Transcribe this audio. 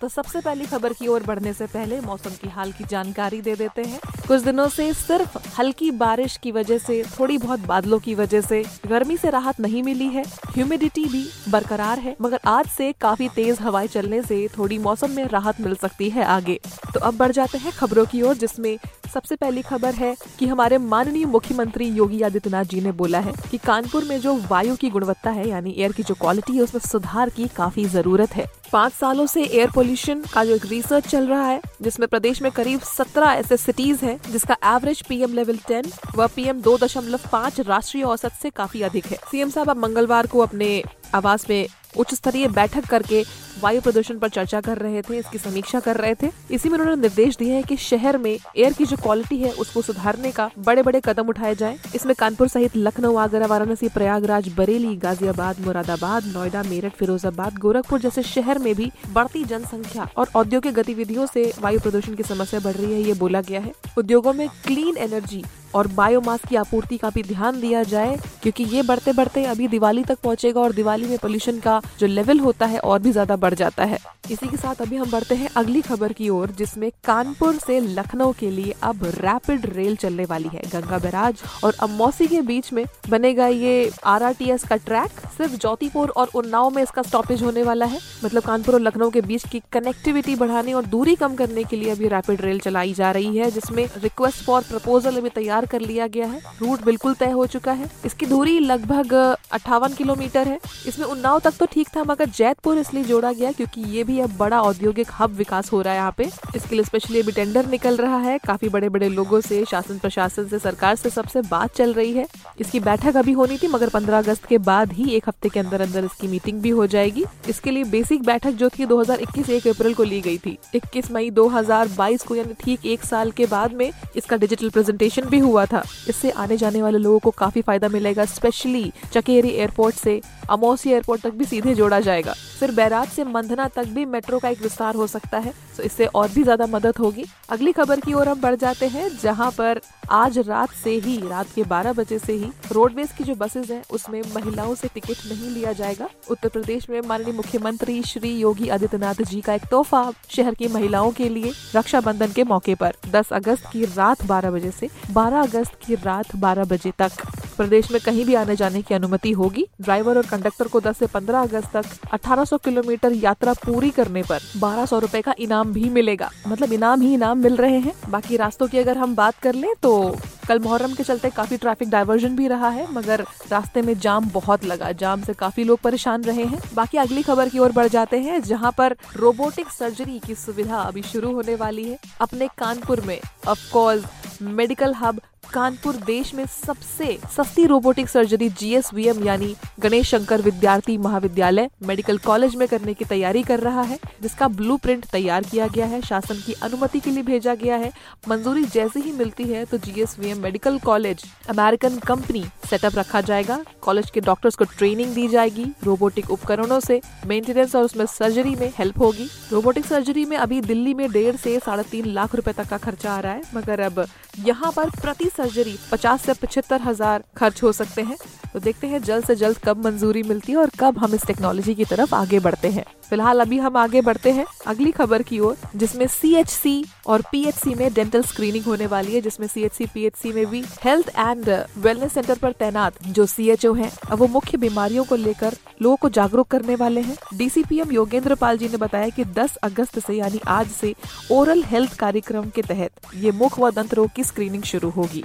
तो सबसे पहली खबर की ओर बढ़ने से पहले मौसम की हाल की जानकारी दे देते हैं। कुछ दिनों से सिर्फ़ हल्की बारिश की वजह से, थोड़ी बहुत बादलों की वजह से गर्मी से राहत नहीं मिली है। ह्यूमिडिटी भी बरकरार है, मगर आज से काफ़ी तेज हवाएँ चलने से थोड़ी मौसम में राहत मिल सकती है आगे। तो अब बढ़ जाते हैं खबरों की ओर, जिसमें सबसे पहली खबर है कि हमारे माननीय मुख्यमंत्री योगी आदित्यनाथ जी ने बोला है कि कानपुर में जो वायु की गुणवत्ता है, यानी एयर की जो क्वालिटी है, उसमें सुधार की काफ़ी ज़रूरत है। पाँच सालों से एयर पोल्यूशन का जो एक रिसर्च चल रहा है, जिसमें प्रदेश में करीब सत्रह ऐसे सिटीज़ हैं, जिसका एवरेज पीएम लेवल टेन व पीएम दो दशमलव पाँच राष्ट्रीय औसत से काफ़ी अधिक है। सीएम साहब अब मंगलवार को अपने आवास में उच्च स्तरीय बैठक करके वायु प्रदूषण पर चर्चा कर रहे थे, इसकी समीक्षा कर रहे थे। इसी में उन्होंने निर्देश दिए हैं कि शहर में एयर की जो क्वालिटी है, उसको सुधारने का बड़े बड़े कदम उठाए जाए। इसमें कानपुर सहित लखनऊ, आगरा, वाराणसी, प्रयागराज, बरेली, गाजियाबाद, मुरादाबाद, नोएडा, मेरठ, फिरोजाबाद, गोरखपुर जैसे शहर में भी बढ़ती जनसंख्या और औद्योगिक गतिविधियों से वायु प्रदूषण की समस्या बढ़ रही है, ये बोला गया है। उद्योगों में क्लीन एनर्जी और बायोमास की आपूर्ति का भी ध्यान दिया जाए, क्योंकि ये बढ़ते बढ़ते अभी दिवाली तक पहुंचेगा और दिवाली में पोल्यूशन का जो लेवल होता है और भी ज़्यादा बढ़ जाता है। इसी के साथ अभी हम बढ़ते हैं अगली खबर की ओर, जिसमें कानपुर से लखनऊ के लिए अब रैपिड रेल चलने वाली है। गंगा बैराज और अमौसी के बीच में बनेगा ये आर का ट्रैक सिर्फ़ ज्योतिपुर और उन्नाव में इसका स्टॉपेज होने वाला है। मतलब कानपुर और लखनऊ के बीच की कनेक्टिविटी बढ़ाने और दूरी कम करने के लिए अभी रैपिड रेल चलाई जा रही है, जिसमें रिक्वेस्ट फॉर प्रपोजल अभी तैयार कर लिया गया है। रूट बिल्कुल तय हो चुका है। इसकी दूरी लगभग अट्ठावन किलोमीटर है। इसमें उन्नाव तक तो ठीक था, मगर जैतपुर इसलिए जोड़ा गया क्योंकि ये भी अब बड़ा औद्योगिक हब विकास हो रहा है यहाँ पे। इसके लिए स्पेशली अभी टेंडर निकल रहा है। काफ़ी बड़े बड़े लोगों से, शासन प्रशासन से, सरकार से सबसे बात चल रही है। इसकी बैठक अभी होनी थी, मगर पंद्रह अगस्त के बाद ही एक हफ़्ते के अंदर अंदर इसकी मीटिंग भी हो जाएगी। इसके लिए बेसिक बैठक जो थी 2021 एक अप्रैल को ली गई थी। 21 मई 2022 को, यानी ठीक एक साल के बाद में इसका डिजिटल प्रेजेंटेशन भी हुआ। था। इससे आने जाने वाले लोगों को काफ़ी फ़ायदा मिलेगा स्पेशली चकेरी एयरपोर्ट से। अमौसी एयरपोर्ट तक भी सीधे जोड़ा जाएगा। फिर बैराज से मंधना तक भी मेट्रो का एक विस्तार हो सकता है। तो इससे और भी ज़्यादा मदद होगी। अगली खबर की ओर हम बढ़ जाते हैं, जहाँ पर आज रात से ही, रात के 12 बजे से ही रोडवेज़ की जो बसेज हैं, उसमें महिलाओं से टिकट नहीं लिया जाएगा। उत्तर प्रदेश में माननीय मुख्यमंत्री श्री योगी आदित्यनाथ जी का एक तोहफा शहर की महिलाओं के लिए रक्षाबंधन के मौके पर। 10 अगस्त की रात 12 बजे से 12 अगस्त की रात 12 बजे तक। प्रदेश में कहीं भी आने जाने की अनुमति होगी। ड्राइवर और कंडक्टर को 10 से 15 अगस्त तक 1800 किलोमीटर यात्रा पूरी करने पर बारह सौ रूपए का इनाम भी मिलेगा। मतलब इनाम ही इनाम मिल रहे हैं। बाकी रास्तों की अगर हम बात कर लें तो कल मुहर्रम के चलते काफ़ी ट्रैफ़िक डाइवर्जन भी रहा है, मगर रास्ते में जाम बहुत लगा। जाम से काफ़ी लोग परेशान रहे हैं। बाकी अगली खबर की ओर बढ़ जाते हैं, जहाँ पर रोबोटिक सर्जरी की सुविधा अभी शुरू होने वाली है। अपने कानपुर में ऑफकोर्स मेडिकल हब कानपुर देश में सबसे सस्ती रोबोटिक सर्जरी जीएसवीएम यानी गणेश शंकर विद्यार्थी महाविद्यालय मेडिकल कॉलेज में करने की तैयारी कर रहा है, जिसका ब्लूप्रिंट तैयार किया गया है, शासन की अनुमति के लिए भेजा गया है। मंजूरी जैसे ही मिलती है तो GSVM medical college, American company setup रखा जाएगा। कॉलेज के डॉक्टर्स को ट्रेनिंग दी जाएगी। रोबोटिक उपकरणों से मेंटेनेंस और उसमें सर्जरी में हेल्प होगी। रोबोटिक सर्जरी में अभी दिल्ली में डेढ़ से साढ़े तीन लाख रुपए तक का खर्चा आ रहा है, मगर अब यहाँ पर प्रति सर्जरी, पचास से पचहत्तर हज़ार खर्च हो सकते हैं। तो देखते हैं जल्द से जल्द कब मंजूरी मिलती है और कब हम इस टेक्नोलॉजी की तरफ़ आगे बढ़ते हैं। फ़िलहाल अभी हम आगे बढ़ते हैं अगली खबर की ओर, जिसमें सी और पीएचसी में डेंटल स्क्रीनिंग होने वाली है, जिसमें एच सी में भी हेल्थ एंड वेलनेस सेंटर पर तैनात जो सी एच ओ है वो मुख्य बीमारियों को लेकर लोगों को जागरूक करने वाले हैं। डीसीपीएम योगेंद्र पाल जी ने बताया कि 10 अगस्त से यानी आज से ओरल हेल्थ कार्यक्रम के तहत ये मुख व दंत रोग की स्क्रीनिंग शुरू होगी।